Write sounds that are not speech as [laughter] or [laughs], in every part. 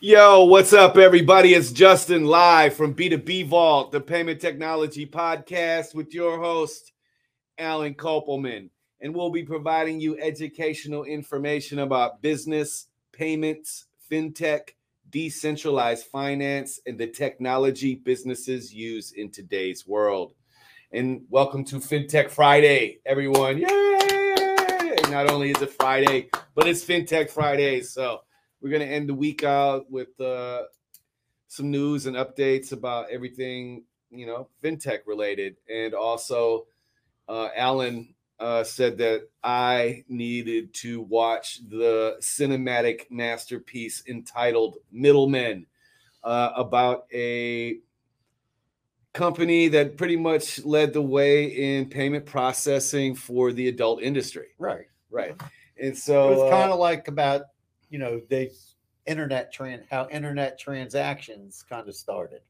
Yo, what's up, everybody? It's Justin live from B2B Vault, the payment technology podcast with your host, Alan Kopelman. And we'll be providing you educational information about business, payments, fintech, decentralized finance, and the technology businesses use in today's world. And welcome to FinTech Friday, everyone. Yay! Not only is it Friday, but it's FinTech Friday. So we're going to end the week out with uh, some news and updates about everything, you know, FinTech related. And also, uh, Alan uh, said that I needed to watch the cinematic masterpiece entitled Middlemen uh, about a company that pretty much led the way in payment processing for the adult industry. Right. Right. And so it's uh, kind of like about you know they internet tran how internet transactions kind of started.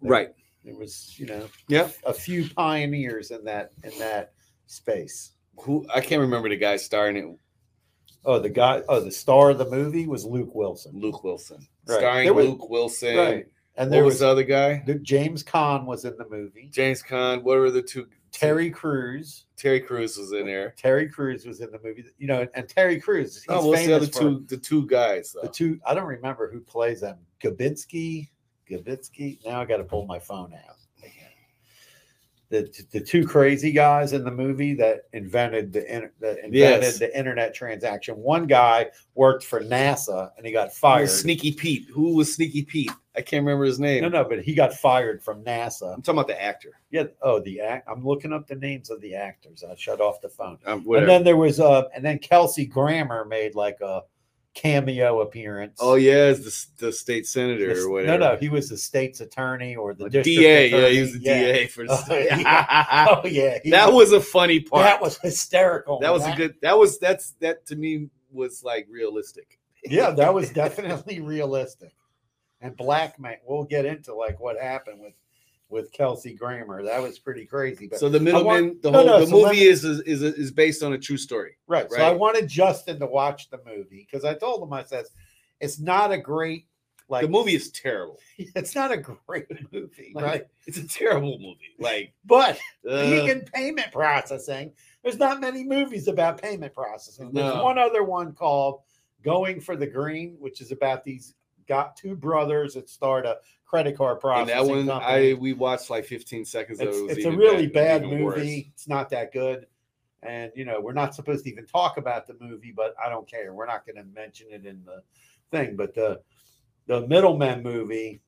right. It was you know Yep. a few pioneers in that in that space. Who I can't remember the guy starring it. Oh, the guy. Oh, the star of the movie was Luke Wilson. Luke Wilson. Right. Starring was- Luke Wilson. Right. And there was was the other guy? James Caan was in the movie. James Caan. What were the two? Terry Crews. Terry Crews was in there. Terry Crews was in the movie. You know, and Terry Crews. He's Oh, what's the other two? The two guys. The two. I don't remember who plays them. Gabitsky. Gabitsky. Now I got to pull my phone out. The, the two crazy guys in the movie that invented the that invented Yes. the internet transaction. One guy worked for NASA and he got fired. Sneaky Pete. Who was Sneaky Pete? I can't remember his name. No, no, but he got fired from NASA. I'm talking about the actor. Yeah. Oh, the act. I'm looking up the names of the actors. I shut off the phone. Um. And then there was uh, and then Kelsey Grammer made like a cameo appearance. oh yeah, it's the, the state senator This- or whatever. no, no, he was the state's attorney or the The DA. Yeah, he was the Yeah. DA for oh, the [laughs] Oh, yeah. Oh yeah, that was a funny part. that was hysterical. that was a good. That was that's that to me was like realistic. yeah, that was [laughs] definitely realistic. And black man, we'll get into like what happened with with Kelsey Grammer. That was pretty crazy. But So the middleman, want- the whole no, the so movie me- is, is is based on a true story. right, so I wanted Justin to watch the movie because I told him I said it's not a great like the movie is terrible. [laughs] It's not a great movie, Like, right? It's a terrible movie. Like But uh, in payment processing, there's not many movies about payment processing. There's No. one other one called Going for the Green, which is about these got two brothers that start a credit card and that one company. I we watched like 15 seconds of it. it's It it's a really bad, bad even worse. movie. It's not that good. And you know, we're not supposed to even talk about the movie, but I don't care. We're not going to mention it in the thing. But the the Middleman movie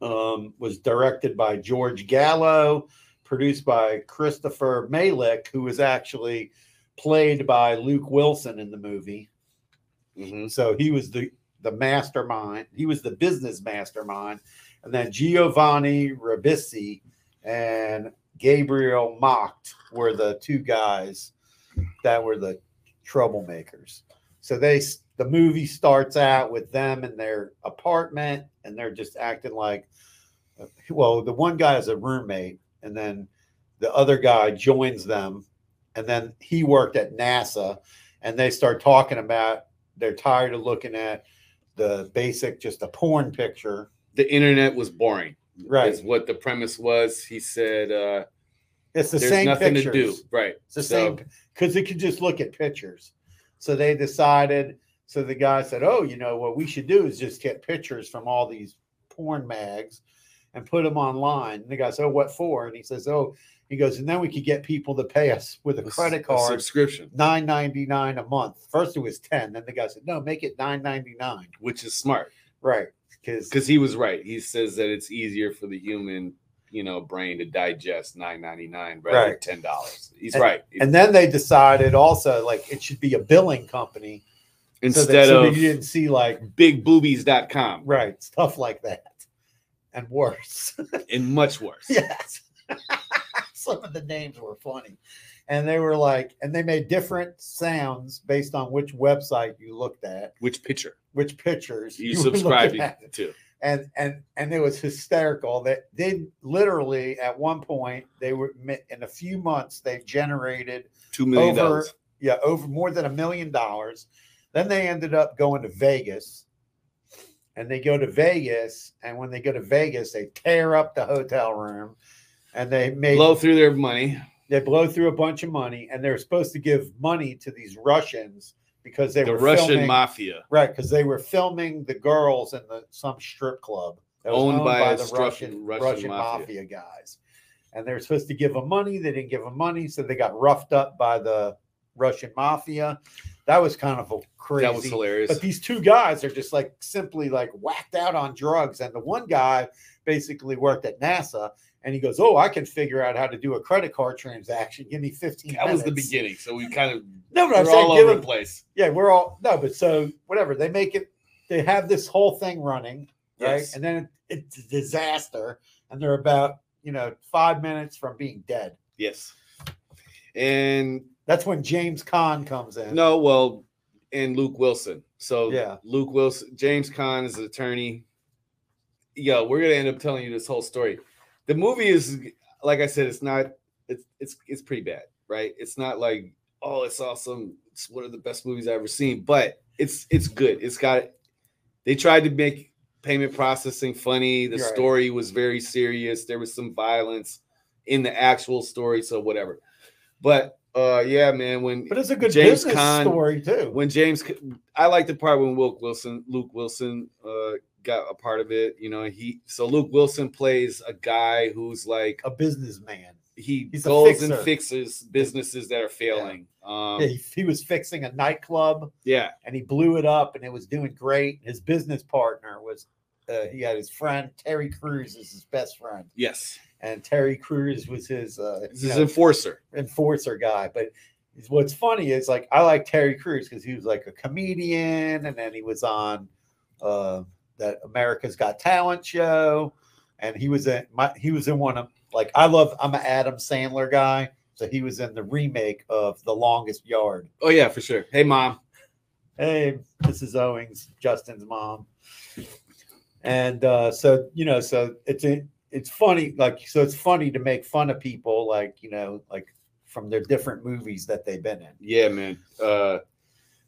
um, was directed by George Gallo, produced by Christopher Mallick, who was actually played by Luke Wilson in the movie. Mhm. So he was the the mastermind. He was the business mastermind, and then Giovanni Ribisi and Gabriel Macht were the two guys that were the troublemakers. So they the movie starts out with them in their apartment, and they're just acting like, uh, well, the one guy is a roommate, and then the other guy joins them, and then he worked at NASA, and they start talking about they're tired of looking at the basic just a porn picture The internet was boring. right Is what the premise was. He said uh it's the there's same nothing pictures. to do. Right. it's the So- same because they could just look at pictures so they decided so the guy said oh you know what we should do is just get pictures from all these porn mags and put them online and the guy said oh what for and he says oh he goes and then we could get people to pay us with a credit card a subscription, nine ninety nine a month. First it was ten. Then the guy said, "No, make it nine ninety nine. which is smart. Right? Because Because he was right. He says that it's easier for the human, you know, brain to digest nine ninety nine rather than Right. ten dollars. He's And- right. and then they decided also like it should be a billing company so Instead that, so of you didn't see like bigboobies.com right stuff like that and worse. [laughs] and much worse. yes, [laughs] some of the names were funny, and they were like, and they made different sounds based on which website you looked at, Which picture which pictures you, subscribe [laughs] to? and and and it was hysterical that they literally at one point they were in a few months they generated Two million over dollars. yeah over more than a million dollars then they ended up going to vegas and they go to Vegas. And when they go to Vegas, they tear up the hotel room, and they make Blow through their money. they blow through a bunch of money, and they're supposed to give money to these Russians because they The were Russian filming, mafia. right because they were filming the girls in the some strip club was Owned by a the Russian Russian Russian, mafia. mafia. guys, and they're supposed to give them money. They didn't give them money, so they got roughed up by the Russian mafia. That was kind of a crazy. That was hilarious. But these two guys are just like simply like whacked out on drugs. And the one guy basically worked at NASA and he goes, Oh, I can figure out how to do a credit card transaction. Give me 15 that was the beginning. So we kind of No, but I'm we're saying, all over him, the place. yeah, we're all no, but so whatever. They make it, they have this whole thing running, right? Yes. And then it, it's a disaster. And they're about, you know, five minutes from being dead. Yes. And That's when James Caan comes in. no, well, and Luke Wilson. So Yeah. Luke Wilson, James Caan is an attorney. Yo, we're gonna end up telling you this whole story. The movie is like I said, it's not it's it's it's pretty bad, right? It's not like, oh, it's awesome. It's one of the best movies I've ever seen, but it's it's good. It's got they tried to make payment processing funny. The You're right. story was very serious. There was some violence in the actual story, so whatever. But uh yeah, man, when But it's a good James business story too. when James, I like the part when Luke Wilson, Luke Wilson, uh, got a part of it. You know, he so Luke Wilson plays a guy who's like a businessman. he He's goes and fixes businesses that are failing. Um, Yeah, he, he was fixing a nightclub yeah, and he blew it up and it was doing great. His business partner was uh, he had his friend Terry Crews is his best friend, yes, and Terry Crews was his uh, this you is know, enforcer. enforcer guy. But what's funny is like I like Terry Crews because he was like a comedian, and then he was on uh, that America's Got Talent show, and he was in my he was in one of like I love I'm an Adam Sandler guy, so he was in the remake of The Longest Yard. Oh yeah, for sure. Hey mom, Hey, this is Owings, Justin's mom. And uh, so, you know, so it's a, it's funny, like so it's funny to make fun of people like, you know, like from their different movies that they've been in. yeah, man. Uh,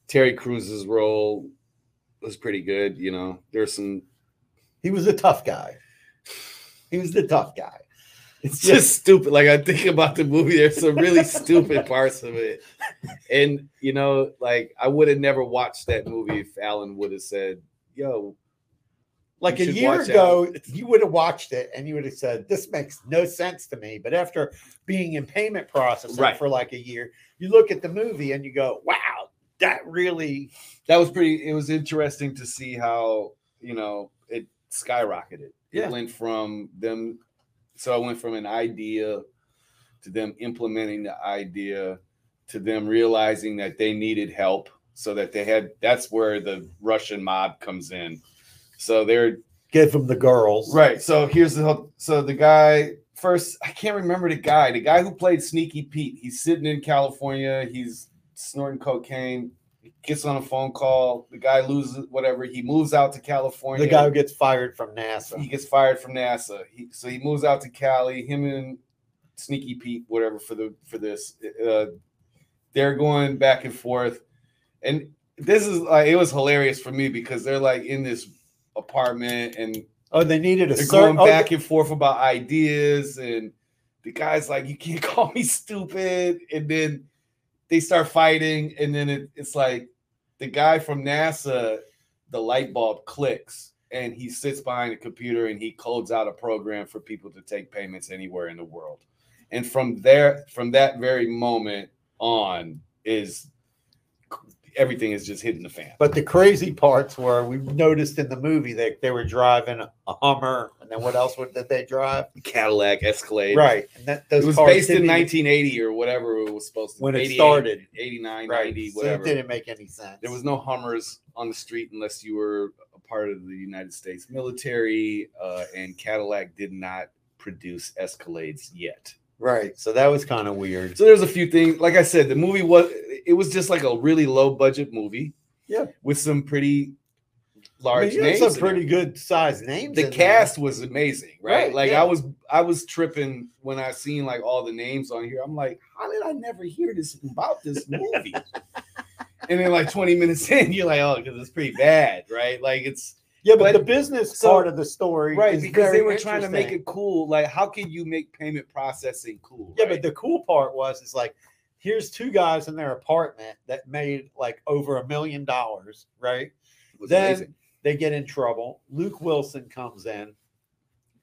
Terry Crews's role was pretty good. You know, there's some. He was a tough guy. He was the tough guy. It's just stupid. Like I think about the movie, there's some really stupid parts of it, and you know, like I would have never watched that movie if Alan would have said, "Yo, Like a year ago, out. you would have watched it and you would have said, This makes no sense to me. But after being in payment processing Right. for like a year, you look at the movie and you go, Wow, that really that was pretty." It was interesting to see how you know it skyrocketed. Yeah. It went from them, so it went from an idea to them implementing the idea to them realizing that they needed help, so that they had. That's where the Russian mob comes in. So they're give him the girls. Right. So here's the so the guy first. I can't remember the guy. The guy who played Sneaky Pete. He's sitting in California. He's snorting cocaine. Gets on a phone call. The guy loses whatever. He moves out to California. The guy who gets fired from NASA. he gets fired from NASA. He, so he moves out to Cali. Him and Sneaky Pete, whatever for the for this. Uh, they're going back and forth, and this is like it was hilarious for me because they're like in this apartment and Oh, they needed a they're going oh, back and forth about ideas, and the guy's like, "You can't [laughs] call me stupid," and then they start fighting, and then it, it's like the guy from NASA, the light bulb clicks, and he sits behind a computer and he codes out a program for people to take payments anywhere in the world, and from there, from that very moment on, is everything is just hitting the fan. But the crazy parts were we noticed in the movie that they were driving a Hummer, and then what else would did they drive? Cadillac Escalade, Right, and that those it was based in 1980 or whatever it was supposed to When it started. 89 right, 90 so whatever it didn't make any sense. there was no hummers on the street unless you were a part of the united states military uh, and cadillac did not produce escalades yet right, so that was kind of weird. so there's a few things like i said the movie was it was just like a really low budget movie Yeah. with some pretty I large mean, you names some pretty good sized names. the in there. cast was amazing right, Right, like yeah. i was i was tripping when i seen like all the names on here i'm like how did i never hear this about this movie [laughs] and then like 20 minutes in you're like oh because it's pretty bad right like it's Yeah, but, But- the business so- part of the story, right? is Because they were trying to make it cool. Like, how can you make payment processing cool? Yeah, right? but the cool part was is like here's two guys in their apartment that made like over a million dollars, right? Then amazing. they get in trouble. Luke Wilson comes in,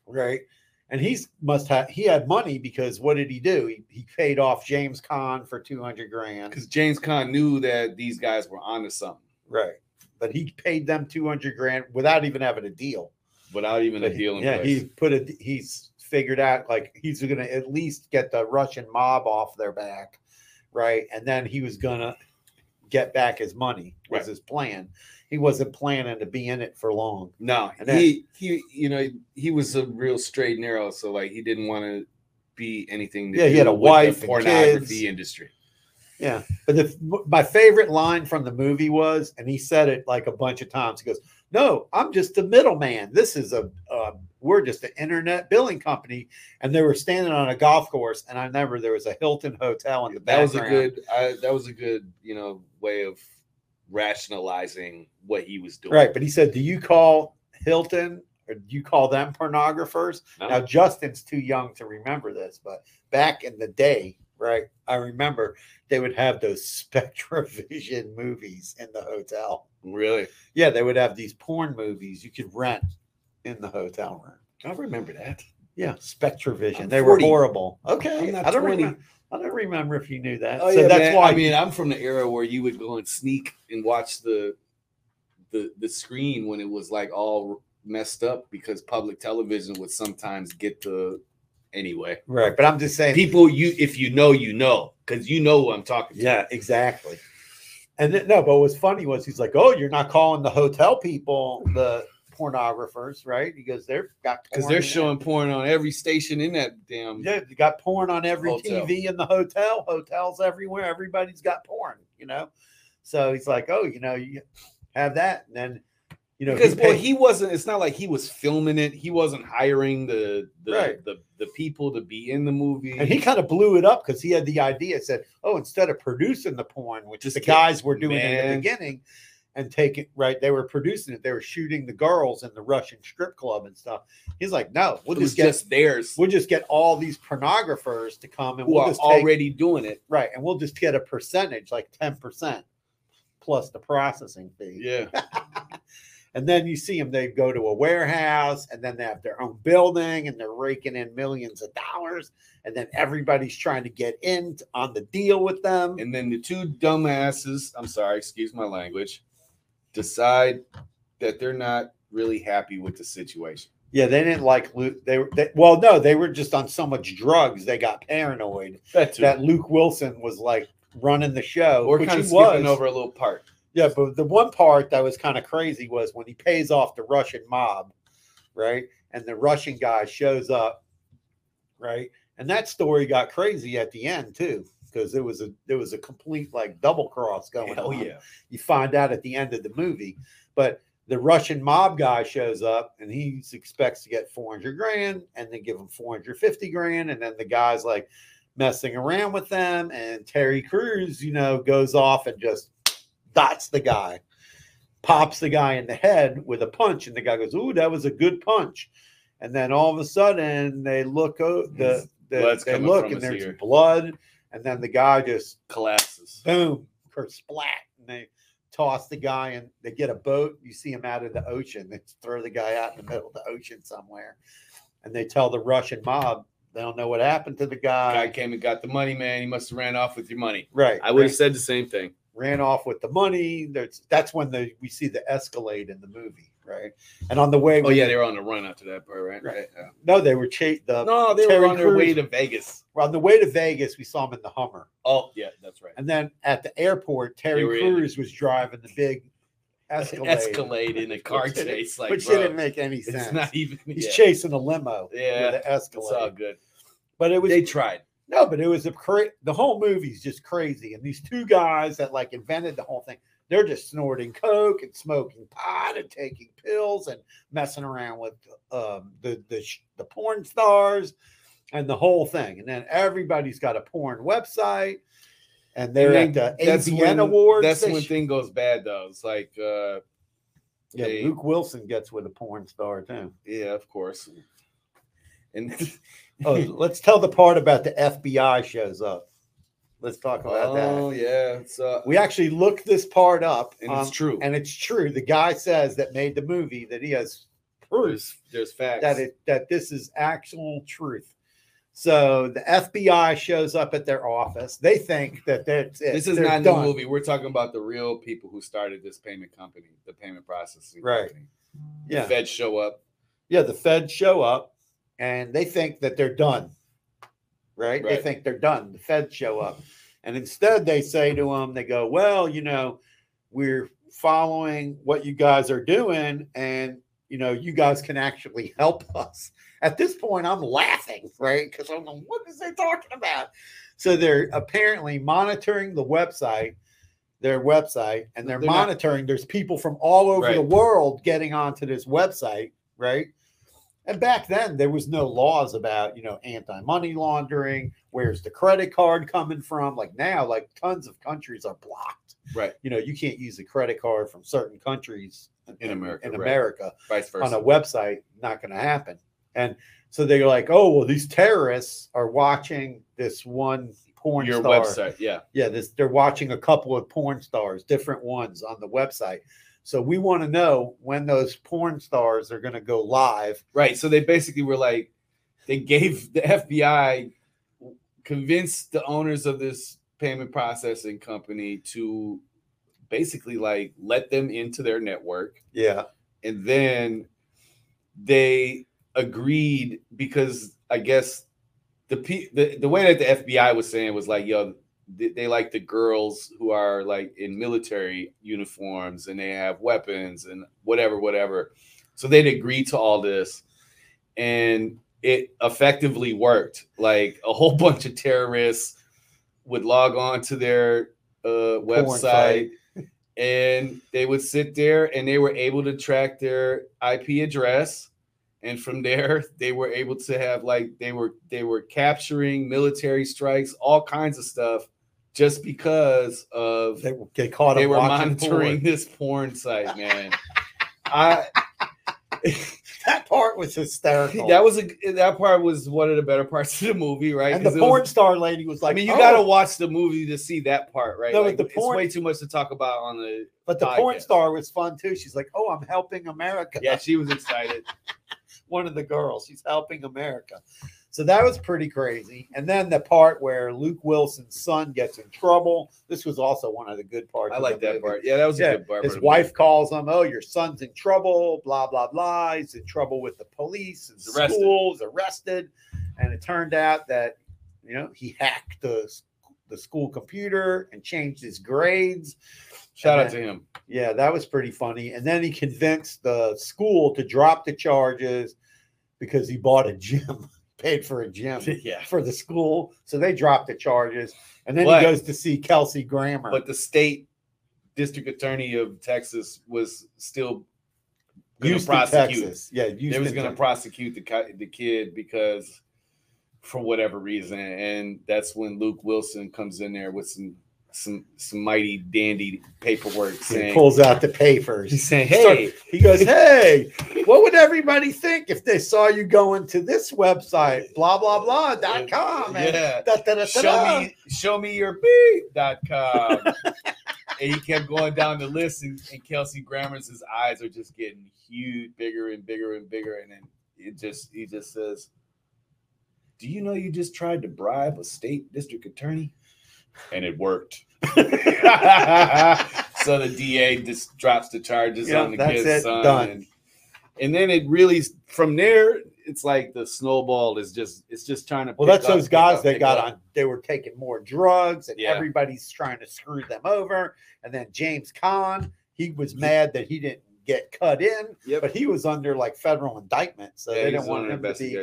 right? And he's must have he had money because what did he do? He, he paid off James Caan for 200 grand. because James Caan knew that these guys were onto something Right. But he paid them 200 grand without even having a deal. without even a But he- deal in yeah, place. he put a he's figured out like he's gonna at least get the Russian mob off their back, right? And then he was gonna get back his money was Right. his plan. He wasn't planning to be in it for long. No, And then- he he you know he was a real straight and narrow, so like he didn't want to be anything. To Yeah, he had a wife the pornography kids. industry. Yeah. But the, my favorite line from the movie was, and he said it like a bunch of times. He goes, "No, I'm just a middleman. This is a uh, we're just an internet billing company." And they were standing on a golf course, and I remember there was a Hilton hotel in the That was a good. I, that was a good you know way of rationalizing what he was doing. Right, but he said, "Do you call Hilton or do you call them pornographers?" No? Now Justin's too young to remember this, but back in the day, right, I remember they would have those [laughs] SpectraVision movies in the hotel. really, Yeah, they would have these porn movies you could rent in the hotel room. I remember that. Yeah, SpectraVision. I'm they 40. were horrible. Okay, I don't 20. remember. I don't remember if you knew that. Oh so yeah, that's man. why I mean, I'm from the era where you would go and sneak and watch the the the screen when it was like all messed up because public television would sometimes get the anyway. right. But I'm just saying. People, you if you know, you know, because you know who I'm talking to. Yeah, exactly. And then, no, but what's funny was he's like, "Oh, you're not calling the hotel people the pornographers, right?" He goes, "They're got because they're in showing porn on every station in that damn. Yeah, they got porn on every Hotel. TV in the hotel. Hotels everywhere. Everybody's got porn, you know." So he's like, "Oh, you know, you have that, and then, you know, Because he well, he wasn't. It's not like he was filming it. He wasn't hiring the the Right. the, the people to be in the movie. And he kind of blew it up because he had the idea. Said, "Oh, instead of producing the porn, which Just the guys were doing in the beginning, and taking right, they were producing it. They were shooting the girls in the Russian strip club and stuff." He's like, "No, we'll just get just theirs. we'll just get all these pornographers to come and Who we'll are just take, already doing it. right, and we'll just get a percentage, like ten percent, plus the processing fee." Yeah. [laughs] And then you see them, they go to a warehouse and then they have their own building and they're raking in millions of dollars. And then everybody's trying to get in on the deal with them. And then the two dumbasses, I'm sorry, excuse my language, decide that they're not really happy with the situation. yeah, they didn't like Luke. They were, they, well, no, they were just on so much drugs. They got paranoid That that Luke Wilson was like running the show. We're which kind he of skipping was. over a little part. Yeah, but the one part that was kind of crazy was when he pays off the Russian mob, right? And the Russian guy shows up, right? And that story got crazy at the end too, because there was a there was a complete like double cross going Hell on. yeah. You find out at the end of the movie, but the Russian mob guy shows up and he expects to get 400 grand and they give him 450 grand. And then the guy's like messing around with them. And Terry Crews, you know, goes off and just dots the guy, pops the guy in the head with a punch. And the guy goes, Ooh, that was a good punch. And then all of a sudden they look, o- the, the they look and there's ear. blood. And then the guy just Collapses. boom, or splat, and they toss the guy and they get a boat. You see him out of the ocean. They throw the guy out in the middle of the ocean somewhere, and they tell the Russian mob they don't know what happened to the guy. Guy came and got the money, man. He must have ran off with your money. right, I would have said the same thing. Ran off with the money. There's that's when the we see the Escalade in the movie, right? And on the way, Oh yeah, they- were on the run after that part, right? Right. Yeah. no, they were chased. The No, they Terry were on their way to Vegas. on the way to Vegas. We saw him in the Hummer. Oh yeah, that's right. And then at the airport, Terry They were in- Crews was driving the big Escalade, [laughs] Escalade in a car chase, like which bro, didn't make any sense. it's not even. He's yeah, chasing a limo Yeah, with an it's all Escalade. good. But it was They tried. No, but it was a cra- the whole movie's just crazy. And these two guys that like invented the whole thing, they're just snorting coke and smoking pot and taking pills and messing around with um, the the the porn stars and the whole thing. And then everybody's got a porn website, and they're And at the that's AVN when- Awards. That's when sh- thing goes bad though. It's like uh Yeah, They- Luke Wilson gets with a porn star too. Yeah, of course. And [laughs] Oh, let's tell the part about the FBI shows up. Let's talk about that. oh yeah, so We actually looked this part up, and it's um, true. and it's true. The guy says that made the movie that he has proof there's there's facts. that it that this is actual truth. So the FBI shows up at their office. They think that that's it. this is They're not done. the movie. We're talking about the real people who started this payment company, the payment processing Right. company. Yeah, The feds show up. yeah. The feds show up, and they think that they're done. Right? They think they're done. The feds show up, and instead they say to them, they go, "Well, you know, we're following what you guys are doing, and you know, you guys can actually [laughs] help us." At this point, I'm laughing, right? Because I'm like, "What is they talking about?" So they're apparently monitoring the website, their website, and they're, They're not- monitoring. There's people from all over the world getting onto this website, right? And back then, there was no laws about, you know, anti-money laundering. Where's the credit card coming from? Like now, like tons of countries are blocked. Right. You know, you can't use a credit card from certain countries In America, In right. America, Vice on a website, not going to happen. And so they're like, oh well, these terrorists are watching this one porn Your star. website, yeah. Yeah, this they're watching a couple of porn stars, different ones on the website. So we want to know when those porn stars are going to go live. Right. So they basically were like, they gave [laughs] the FBI, convinced the owners of this payment processing company to basically like let them into their network. Yeah, And then they agreed because I guess the, pe- the the way that the FBI was saying was like, yo, they, they like the girls who are like in military uniforms and they have weapons and whatever, whatever. So they'd agree to all this, and it effectively worked. Like a whole [laughs] bunch of terrorists would log on to their uh, website [laughs] and they would sit there and they were able to track their IP address and from there they were able to have like they were they were capturing military strikes all kinds of stuff just because of they, they caught they were monitoring porn. [laughs] this porn site man [laughs] i That part was hysterical. that was a that part was one of the better parts of the movie right and the porn was- star lady was like, I mean, you "Oh," got to watch the movie to see that part, right? No, Like, the it's porn- way too much to talk about on the. But the porn star was fun too. She's like, "Oh, I'm helping America." Yeah, she was excited. [laughs] one of the girls. She's helping America. So that was pretty crazy. And then the part where Luke Wilson's son gets in trouble. This was also one of the good parts. I like that movie. part. Yeah, that was Yeah, a good part. His wife movie. calls him, "Oh, your son's in trouble." Blah blah blah. He's in trouble with the police and arrested. schools. Arrested, and it turned out that you know he hacked the the school computer and changed his grades. Shout And out to him. Yeah, that was pretty funny. And then he convinced the school to drop the charges because he bought a gym, [laughs] paid for a gym [laughs] yeah, for the school. So they dropped the charges. And then But- he goes to see Kelsey Grammer. but the state district attorney of Texas was still going to prosecute. Texas. Yeah, They was going to prosecute the the kid because for whatever reason, and that's when Luke Wilson comes in there with some some some mighty dandy paperwork He pulls out the papers. He's saying, Start- "Hey, He goes, Hey, what would everybody think if they saw you going to this website, blah, blah, blah, dot com? and yeah, da, da, da, da, show da." me show me your beat.com [laughs] and he kept going down the list and, and kelsey grammer's eyes are just getting huge bigger and bigger and bigger and then it just he just says do you know you just tried to bribe a state district attorney and it worked [laughs] so the da just drops the charges Yeah, on the kid's it, son done. And, and then it really from there it's like the snowball is just it's just trying to Well, that's up, those guys up, they got up. on. They were taking more drugs, and Yeah. everybody's trying to screw them over. And then James Caan, he was mad that he didn't get cut in, Yep. but he was under like federal indictment, so Yeah, they didn't want him to be.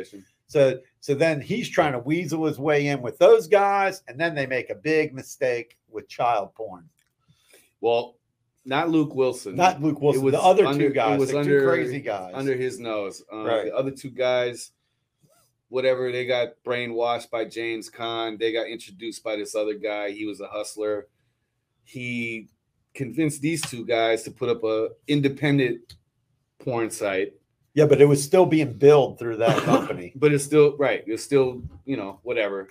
So, so then he's trying to weasel his way in with those guys, and then they make a big mistake with child porn. Well, not Luke Wilson. Not Luke Wilson, was the other under- two it guys, was the under- two crazy guys. under his nose. Uh, Right. The other two guys, whatever, they got brainwashed by James Caan. They got introduced by this other guy. He was a hustler. He convinced these two guys to put up a independent porn site Yeah, but it was still being billed through that [laughs] company. but it's still right. It's still, you know, whatever.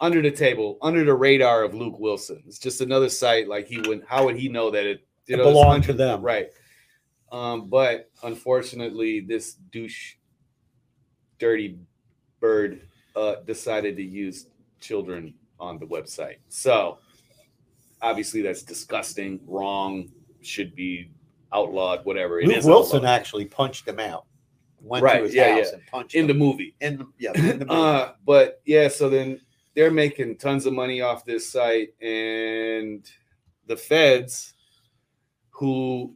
Under the table, under the radar of Luke Wilson. It's just another site. Like he would, how would he know that it, It know, belonged to them. Right. Um, but unfortunately, this douche, dirty bird, uh, decided to use children on the website. So obviously, that's disgusting, wrong, should be outlawed, whatever. It Luke is Wilson outlawed. actually punched him out. Went Right, to his yeah, house yeah. and punched in the movie. in the yeah [laughs] in the movie. Uh, but yeah, so then they're making tons of money off this site, and the feds, who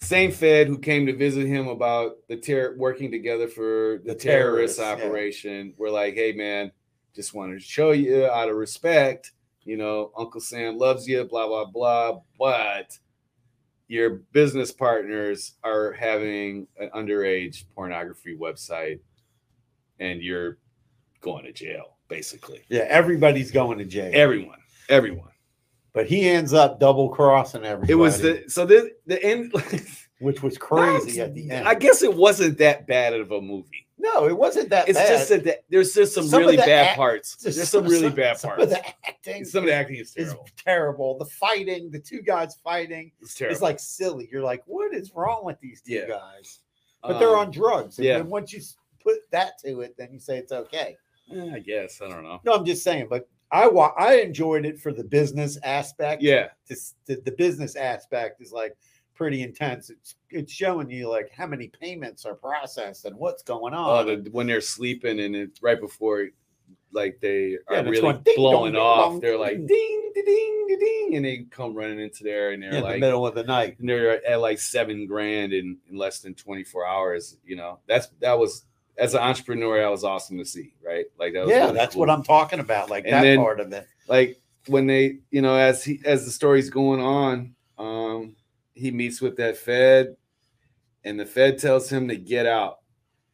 same Fed who came to visit him about the terror working together for the, The terrorist terrorists, yeah. operation, were like, "Hey, man, just wanted to show you out of respect, you know, Uncle Sam loves you, blah blah blah, but." Your business partners are having an underage pornography website, and you're going to jail, basically. yeah, everybody's going to jail. Everyone, everyone. but he ends up double crossing everybody. It was the so the the end. [laughs] which was crazy at the end. I guess it wasn't that bad of a movie. No, it wasn't that. It's bad. just that the- there's just some, Some really bad act- parts. There's some really bad some parts. Of the acting, some of the acting is is terrible. terrible. The fighting, the two guys fighting, It's terrible. is like silly. You're like, what is wrong with these two Yeah. guys? But they're Um, on drugs. And yeah. then once you put that to it, then you say it's okay. eh, I guess I don't know. No, I'm just saying. But I wa- I enjoyed it for the business aspect. Yeah, This, the, the business aspect is like pretty intense. It's it's showing you like how many payments are processed and what's going oh, on. the, when they're sleeping and it's right before, like they are it's really going blowing dong, off. dong, they're like ding. ding, ding, ding, and they come running into there and they're in the like middle of the night. and they're at like seven grand in, in less than 24 hours you know that's that was as an entrepreneur that was awesome to see right like that was Yeah, really that's cool. what I'm talking about. Like And that then- part of it. like when they you know as he as the story's going on he meets with that fed and the fed tells him to get out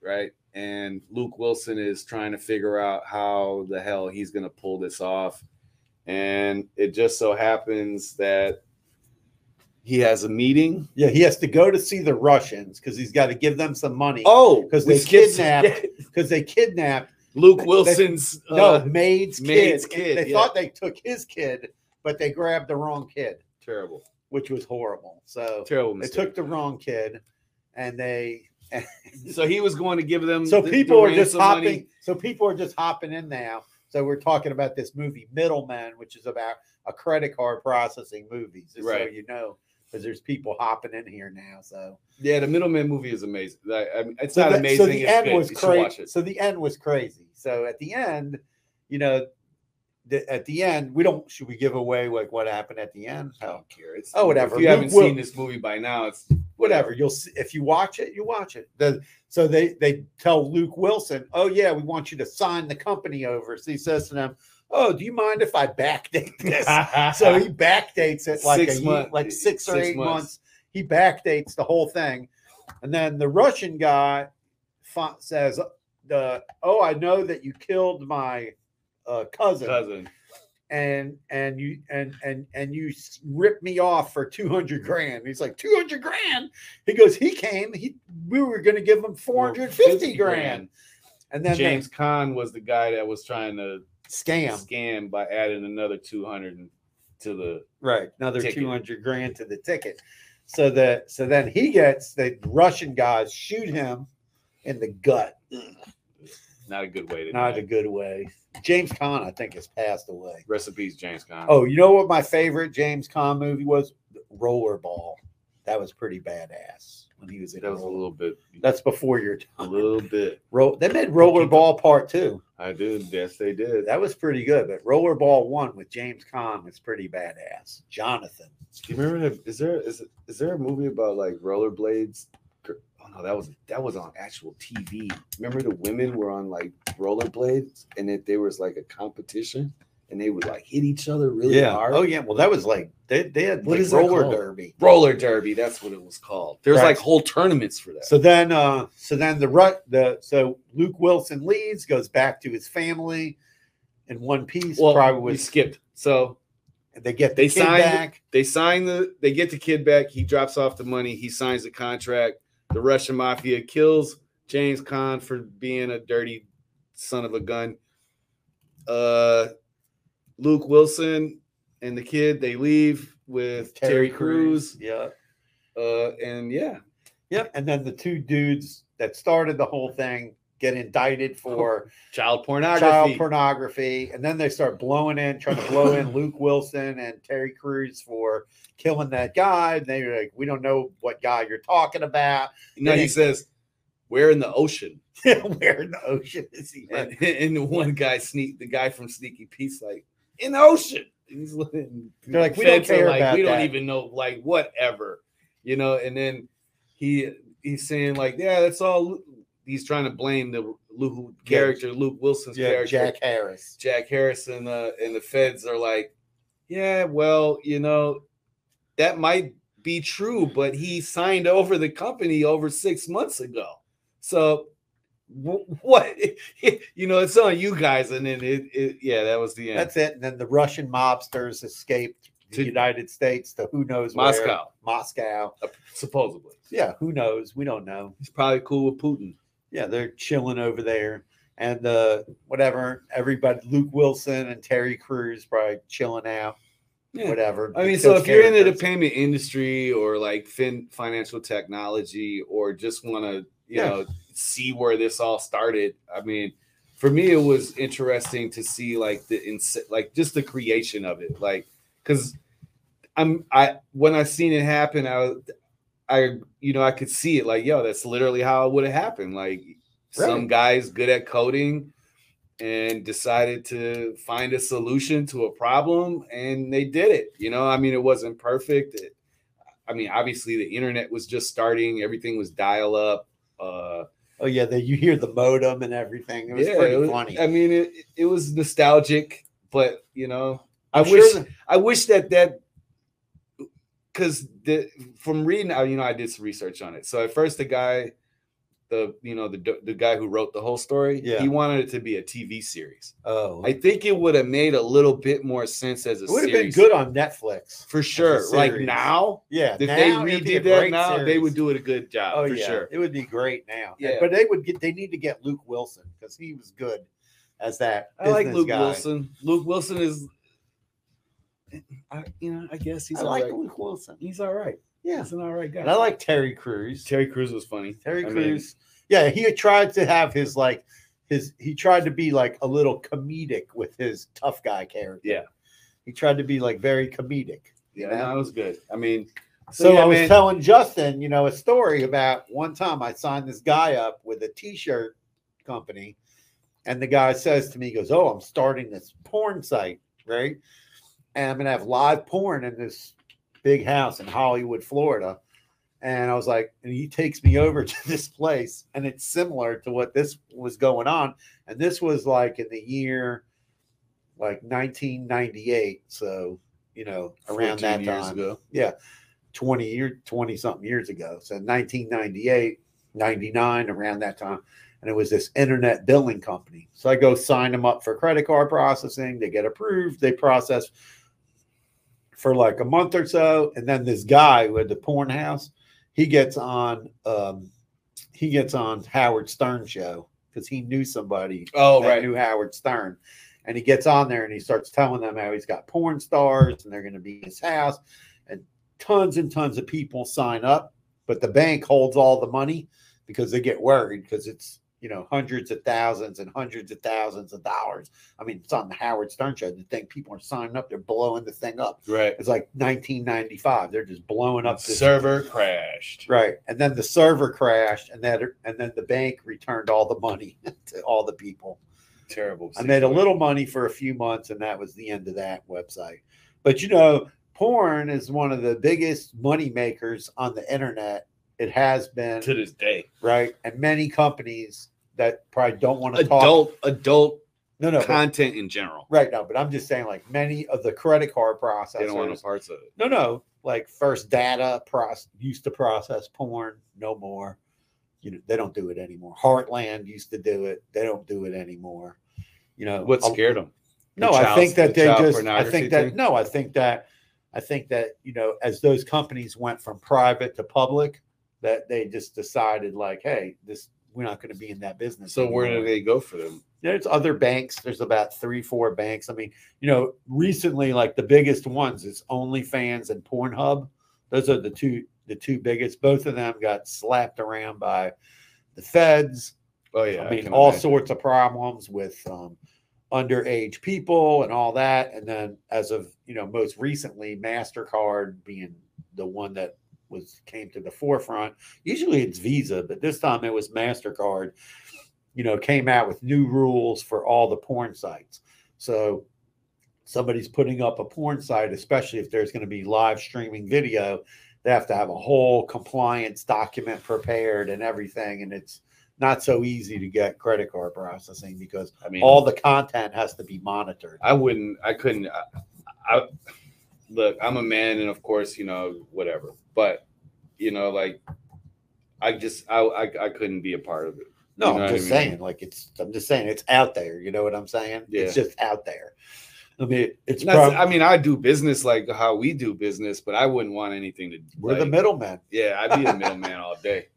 right? And luke wilson is trying to figure out how the hell he's going to pull this off. And it just so happens that he has a meeting. Yeah, he has to go to see the Russians because he's got to give them some money. Oh 'Cause we they kidnapped- because they kidnapped luke [laughs] they- wilson's no uh, maid's, maid's kid. kid, They yeah. thought they took his kid, but they grabbed the wrong kid, terrible which was horrible. So terrible they took the wrong kid, and they. [laughs] so he was going to give them so the- people the are just hopping. money. So people are just hopping in now. So we're talking about this movie Middleman, which is about a credit card processing movie. Just so you know, because there's people hopping in here now. So Yeah, the Middleman movie is amazing. I mean, it's so not amazing. So the it's end good. was You should watch crazy. So the end was crazy. So at the end, you know, the, at the end, we don't. Should we give away like what happened at the end? I don't care. It's, Oh, whatever. If you haven't Wil- seen this movie by now, it's Whatever. You'll see if you watch it, you watch it. The, so they they tell Luke Wilson, "Oh yeah, we want you to sign the company over." So he says to them, "Oh, do you mind if I backdate [laughs] this?" so he backdates it like Six a month- like six or six eight months. months. He backdates the whole thing, and then the Russian guy says, "The oh, I know that you killed my uh, cousin, cousin. and and you and and and you ripped me off for two hundred grand." He's like, 200 grand." He goes, "He came. He we were going to give him four hundred fifty grand." And then James Caan was the guy that was trying to scam. scam by adding another two hundred to the. right another 200 grand to the ticket so that so then he gets the russian guys shoot him in the gut Not a good way to. not die. a good way james Caan, i think has passed away recipes, James Caan. oh you know what my favorite james Caan movie was rollerball that was pretty badass when he was in that was a little bit. that's before your time. A little bit. Roll, they made rollerball part two I did. Yes, they did. that was pretty good but rollerball one with james Caan was pretty badass jonathan Do you remember? Is there is is there a movie about like rollerblades? No, that was that was on actual TV. Remember the women were on like rollerblades, and that there was like a competition, and they would like hit each other really hard. Oh yeah. Well, that was like they, they had What like is roller derby. roller derby. That's what it was called. There's Right. like whole tournaments for that. So then, uh, so then the rut the so Luke Wilson leaves, goes back to his family in one piece. well, probably we with skipped. So and they get the They kid signed- back. They sign the. They get the kid back. He drops off the money. He signs the contract. The Russian mafia kills James Caan for being a dirty son of a gun. Uh, Luke Wilson and the kid they leave with Terry, Crews. Yeah. Uh, and yeah, Yep. And then the two dudes that started the whole thing get indicted oh, for child pornography. child pornography. And then they start blowing in, trying to blow in [laughs] Luke Wilson and Terry Crews for killing that guy. And they're like, we don't know what guy you're talking about. no, he says, "We're in the ocean." [laughs] Where in the ocean is he? And, and the one guy sneak the guy from Sneaky Pete's like in the ocean. And he's looking. They're like, "We don't care like, about We don't that." even know. Like whatever, you know. And then he he's saying like, yeah, that's all. Lu-" He's trying to blame the Luke character, Luke Wilson's Yeah, character, Jack Harris. Jack Harrison, uh, and the feds are like, yeah, well, you know, that might be true, but he signed over the company over six months ago. So, what, [laughs] you know, it's on you guys. And then it, it yeah, that was the end. That's it. And then the Russian mobsters escaped the To- United States to who knows where. Moscow, Moscow. supposedly. Yeah, who knows? We don't know. He's probably cool with Putin. Yeah, they're chilling over there. And uh whatever, everybody Luke Wilson and Terry Crews probably chilling out, Yeah. whatever. I mean, so if you're into the characters. payment industry or like fin- financial technology or just want to, you Yeah. know, see where this all started, I mean, for me, it was interesting to see like the ins- like just the creation of it, like because I'm I when I seen it happen, I was I you know I could see it like yo, that's literally how it would have happened. Like some guys good at coding and decided to find a solution to a problem and they did it you know i mean it wasn't perfect It- i mean obviously the internet was just starting everything was dial up uh Oh yeah, the, you hear the modem and everything. It was yeah pretty was- funny. i mean it, it was nostalgic but you know i I'm sure wish that- i wish that that because the from reading I- you know i did some research on it so at first the guy the you know the the guy who wrote the whole story Yeah. he wanted it to be a tv series oh, I think it would have made a little bit more sense as a it would have been good on Netflix. for sure. Like now, Yeah, if now they redid that now, they would do it a good job Oh for yeah, sure. it would be great now. Yeah. but they would get. They need to get Luke Wilson because he was good as that. I like Luke guy. Wilson. Luke Wilson is, I, you know, I guess he's I all like right. Luke Wilson. He's all right. Yeah, He's an all right guy. and I like Terry Crews. Terry Crews was funny. Terry I mean, Crews. yeah, he had tried to have his like his. He tried to be like a little comedic with his tough guy character. Yeah. he tried to be like very comedic. you yeah, know? no, it was good. I mean, So yeah, I was man. telling Justin, you know, a story about one time I signed this guy up with a t-shirt company, and the guy says to me, he goes, "Oh, I'm starting this porn site, right? And I'm gonna have live porn in this big house in Hollywood, Florida." And I was like, and he takes me over [laughs] to this place, and it's similar to what this was going on. And this was like in the year like 1998. So, you know, around that time. ago. 20 year 20 something years ago so 1998 99 around that time and it was this internet billing company so i go sign them up for credit card processing they get approved they process for like a month or so and then this guy who had the porn house he gets on um he gets on howard stern show because he knew somebody Oh that right. knew Howard Stern. And he gets on there and he starts telling them how he's got porn stars and they're going to be in his house. And tons and tons of people sign up, but the bank holds all the money because they get worried because it's, you know, hundreds of thousands and hundreds of thousands of dollars. I mean, it's on the Howard Stern show. The thing people are signing up, they're blowing the thing up. Right. It's like 1995. They're just blowing up this Server crashed. Right. And then the server crashed and that and then the bank returned all the money [laughs] to all the people. Terrible. I made a little money for a few months, and that was the end of that website. But you know, porn is one of the biggest money makers on the internet. It has been to this day. right, and many companies that probably don't want to talk. Adult adult No, no, but- content in general. right. now, but I'm just saying, like many of the credit card processors, They don't want no parts of it. No, no, like First Data process used to process porn. No more. You know, they don't do it anymore. Heartland used to do it. They don't do it anymore. You know, What scared them? No, The I think that the they just. I think that thing? no, I think that. I think that you know, as those companies went from private to public, that they just decided like, hey, this we're not going to be in that business. So where do they go for them? There's other banks. There's about three, four banks. I mean, you know, recently, like the biggest ones is OnlyFans and Pornhub. Those are the two, the two biggest. Both of them got slapped around by the feds. Oh yeah, I mean, can all imagine. sorts of problems with um, underage people and all that. And then, as of you know, most recently, Mastercard being the one that was came to the forefront. Usually, it's Visa, but this time it was Mastercard. You know, came out with new rules for all the porn sites. So somebody's putting up a porn site, especially if there's going to be live streaming video, they have to have a whole compliance document prepared and everything. And it's not so easy to get credit card processing because I mean, all the content has to be monitored. I wouldn't. I couldn't. I, I look. I'm a man, and of course, you know, whatever. But you know, like, I just, I, I, I couldn't be a part of it. No, You know I'm what I just mean? saying, like it's I'm just saying it's out there. You know what I'm saying? It's just out there. I mean, it's prob- I mean, I do business like how we do business, but I wouldn't want anything to. we're the like- middlemen. Yeah, I'd be the [laughs] middleman all day.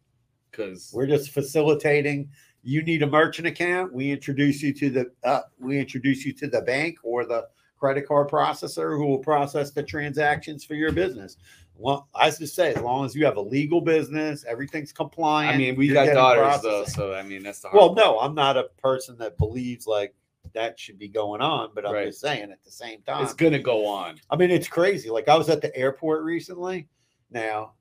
Because We're just facilitating. You need a merchant account. We introduce you to the uh, we introduce you to the bank or the credit card processor who will process the transactions for your business. Well, I just say, as long as you have a legal business, everything's compliant. I mean, we got daughters though, so I mean, that's the hard Well, part. no, I'm not a person that believes like that should be going on, but I'm Right. just saying at the same time, it's gonna go on. I mean, it's crazy. Like I was at the airport recently now,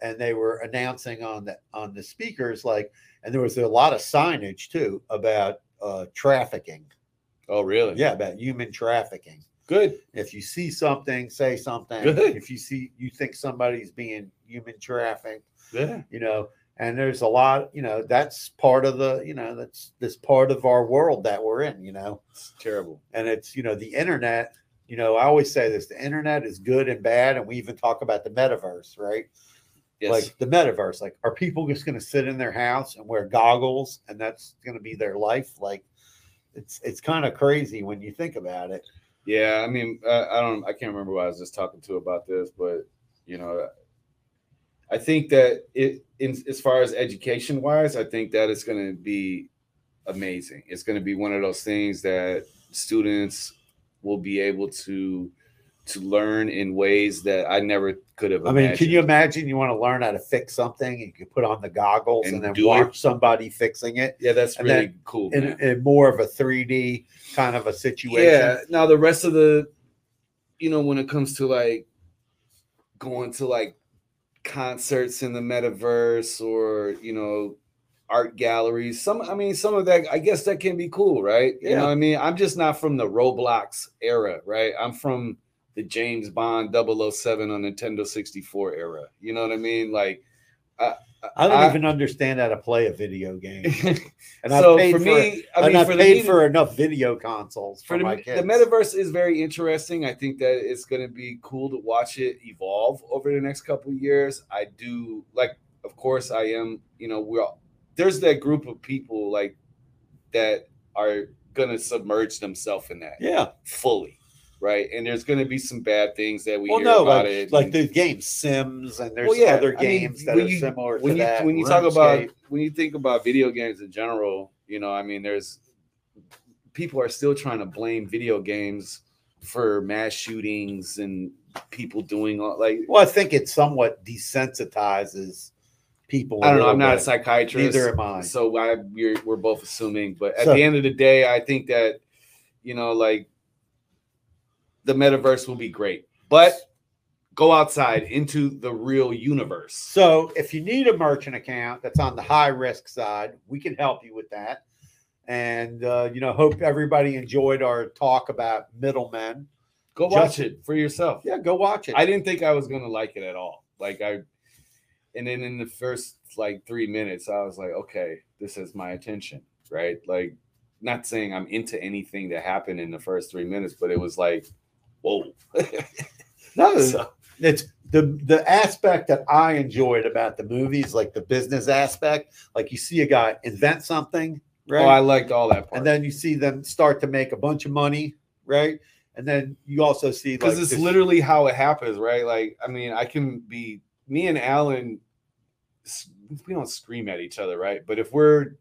and they were announcing on the on the speakers, like, and there was a lot of signage too about uh trafficking. Oh, really? Yeah, about human trafficking. Good. If you see something, say something. Good. If you see you think somebody's being human trafficked, Yeah. you know, and there's a lot, you know, that's part of the, you know, that's this part of our world that we're in, you know It's terrible. and it's you know the internet you know i always say this the internet is good and bad and we even talk about the metaverse right Yes. like the metaverse like are people just going to sit in their house and wear goggles and that's going to be their life like it's it's kind of crazy when you think about it Yeah, I mean, uh, I don't, I can't remember who I was just talking to about this, but you know, I think that it, in as far as education wise, I think that it's going to be amazing. It's going to be one of those things that students will be able to to learn in ways that I never could have. i mean can you imagine you want to learn how to fix something you can put on the goggles and, And then watch it. somebody fixing it Yeah, that's and really cool. in, in more of a 3d kind of a situation Yeah. Now the rest of the, you know, when it comes to like going to like concerts in the metaverse or you know art galleries some i mean some of that i guess that can be cool right you Yeah. know what i mean i'm just not from the roblox era right i'm from the james bond 007 on nintendo 64 era you know what i mean like i don't I- even understand how to play a video game [laughs] and so i paid for for, me i and mean I for the paid media- for enough video consoles for, for the, my the kids. metaverse is very interesting. I think that it's going to be cool to watch it evolve over the next couple of years. I do like, of course, I am. You know, we're all, there's that group of people like that are going to submerge themselves in that Yeah. fully, right? And there's going to be some bad things that we Well, hear no, about like, it. like and- the game Sims, and there's Well, yeah, other I mean, games that when are you- similar when to you that. when you talk about when you think about video games in general, you know, I mean, there's people are still trying to blame video games for mass shootings and people doing all like well, I think it somewhat desensitizes people. I don't know. I'm not a psychiatrist, Neither am I. so I we're, we're both assuming. But at So- the end of the day, I think that you know, like the metaverse will be great, but go outside into the real universe. So, if you need a merchant account that's on the high risk side, we can help you with that. And uh, you know, hope everybody enjoyed our talk about middlemen. Go Just- watch it for yourself. Yeah, go watch it. I didn't think I was gonna like it at all. Like I, and then in the first like three minutes, I was like, okay, this has my attention, right? Like, not saying I'm into anything that happened in the first three minutes, but it was like, whoa. [laughs] no, So, it's the the aspect that I enjoyed about the movies, like the business aspect. Like you see a guy invent something, oh, right? Oh, I liked all that part. and then you see them start to make a bunch of money, right? And then you also see because like it's this- literally how it happens, right? Like, I mean, I can be me and Alan. We don't scream at each other, right? But if we're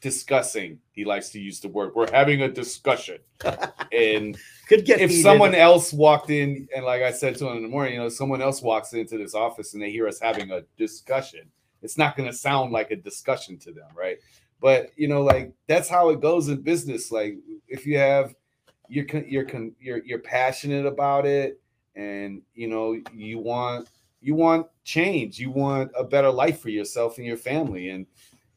discussing, he likes to use the word. We're having a discussion, [laughs] and could get if someone else walked in, and like I said to him in the morning, you know, someone else walks into this office and they hear us having a discussion, it's not going to sound like a discussion to them, right? But you know, like that's how it goes in business. Like if you have, you're you're you're you're passionate about it, and you know you want you want change, you want a better life for yourself and your family, and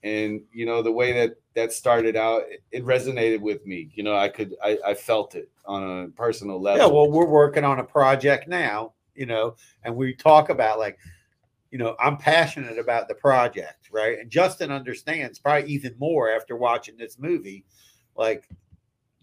and you know the way that that started out, it, it resonated with me. You know, I could I, I felt it on a personal level. Yeah, well, we're working on a project now, you know, and we talk about like, you know, I'm passionate about the project, right? And Justin understands probably even more after watching this movie, like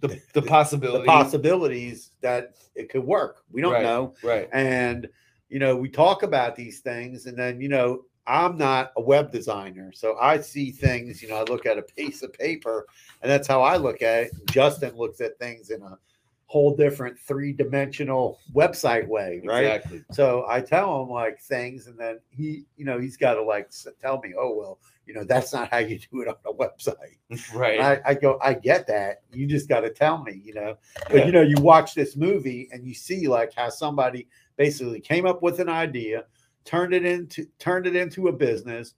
the the possibility, the possibilities that it could work. We don't Right. know. right? And, you know, we talk about these things, and then, you know, I'm not a web designer. So I see things, you know, I look at a piece of paper, and that's how I look at it. Justin looks at things in a whole different three dimensional website way, right? Exactly. So I tell him like things, and then he, you know, he's got to like tell me, oh, well, you know, that's not how you do it on a website. [laughs] Right. I, I go, I get that. You just got to tell me, you know. But Yeah. you know, you watch this movie and you see like how somebody basically came up with an idea, turned it into turned it into a business.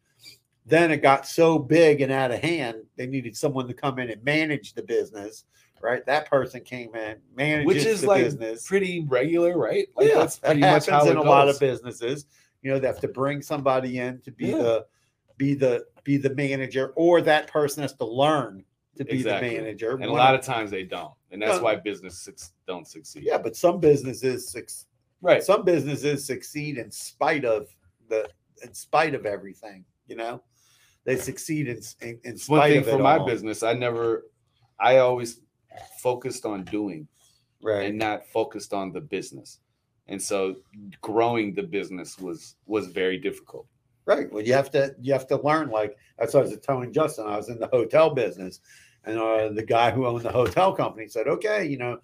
Then it got so big and out of hand, they needed someone to come in and manage the business. Right, that person came in, manages Which is the like business. pretty regular, right? Like yeah, that's that much happens how in a lot of businesses. You know, they have to bring somebody in to be Yeah. the be the be the manager, or that person has to learn to be Exactly. the manager. And a lot of- times they don't, and that's No. why businesses don't succeed. yeah, but some businesses Right. some businesses succeed in spite of the in spite of everything. You know, they succeed in in, in It's one spite thing of it for my all. business. I never, I always focused on doing right? and not focused on the business. And so growing the business was was very difficult. Right. Well, you have to you have to learn. Like that's what I was telling Justin. I was in the hotel business, and uh, the guy who owned the hotel company said, "Okay, you know,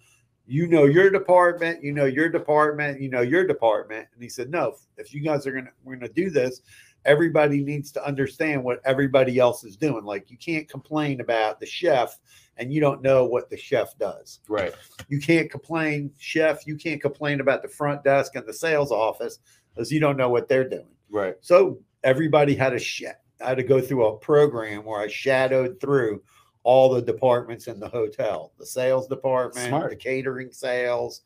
you know your department, you know your department, you know your department." And he said, "No, if you guys are gonna we're gonna do this, everybody needs to understand what everybody else is doing. Like you can't complain about the chef." And you don't know what the chef does. Right. You can't complain, chef. You can't complain about the front desk and the sales office because you don't know what they're doing. Right. So everybody had a sh- I had to go through a program where I shadowed through all the departments in the hotel, the sales department, Smart. the catering sales.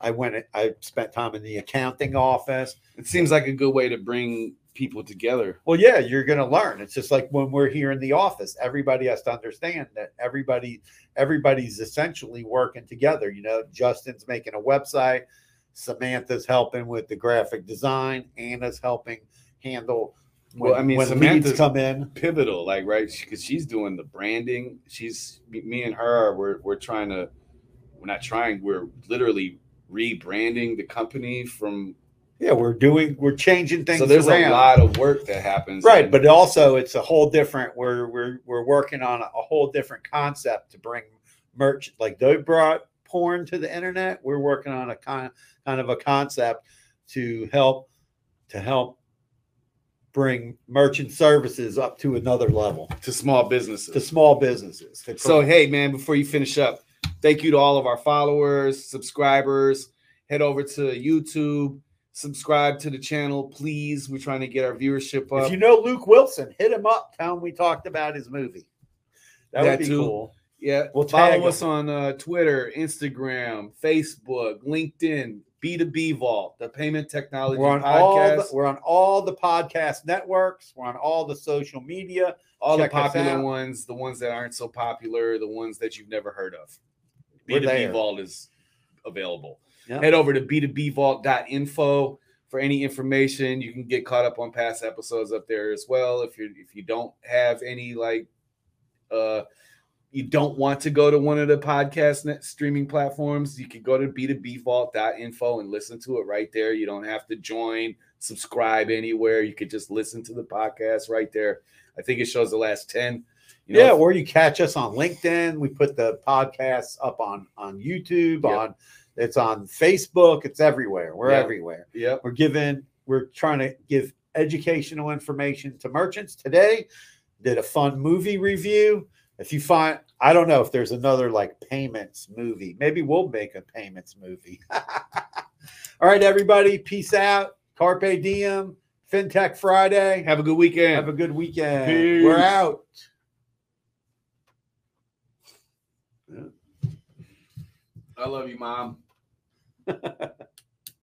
I went. I spent time in the accounting office. It seems like a good way to bring people together. Well, yeah, you're going to learn. It's just like when we're here in the office. Everybody has to understand that everybody, everybody's essentially working together. You know, Justin's making a website. Samantha's helping with the graphic design. Anna's helping handle. When, Well, I mean, when Samantha's- leads come in. Pivotal, like right, because she's doing the branding. She's me- and her. We're we're trying to. We're not trying. We're literally rebranding the company from. Yeah, we're doing. We're changing things. so there's around. a lot of work that happens. right and- but also it's a whole different we're we're we're working on a, a whole different concept to bring merch like they brought porn to the internet we're working on a kind kind of a concept to help to help bring merchant services up to another level to small businesses. to small businesses to So hey, man, before you finish up, thank you to all of our followers, subscribers. Head over to YouTube, subscribe to the channel, please. We're trying to get our viewership up. if you know luke wilson hit him up tell him we talked about his movie that, That would be too. cool yeah, we'll tag follow us on uh, Twitter, Instagram, Facebook, LinkedIn, B2B Vault, the Payment Technology we're on all Podcast, the, we're on all the podcast networks we're on all the social media all the check us popular ones, the ones that aren't so popular, the ones that you've never heard of. We're B2B there. Vault is available. Yep. Head over to b2bvault.info for any information. You can get caught up on past episodes up there as well. If you if you don't have any like uh you don't want to go to one of the podcast net streaming platforms, you can go to b2bvault.info and listen to it right there. You don't have to join, subscribe anywhere. You could just listen to the podcast right there. I think it shows the last 10 You know, yeah, or you catch us on LinkedIn. We put the podcasts up on on YouTube. Yep. On it's on Facebook. It's everywhere. We're Yep. everywhere. Yeah. We're giving. We're trying to give educational information to merchants. Today, did a fun movie review. If you find, I don't know if there's another like payments movie. Maybe we'll make a payments movie. [laughs] All right, everybody. Peace out. Carpe diem. FinTech Friday. Have a good weekend. Have a good weekend. Peace. We're out. I love you, mom. [laughs]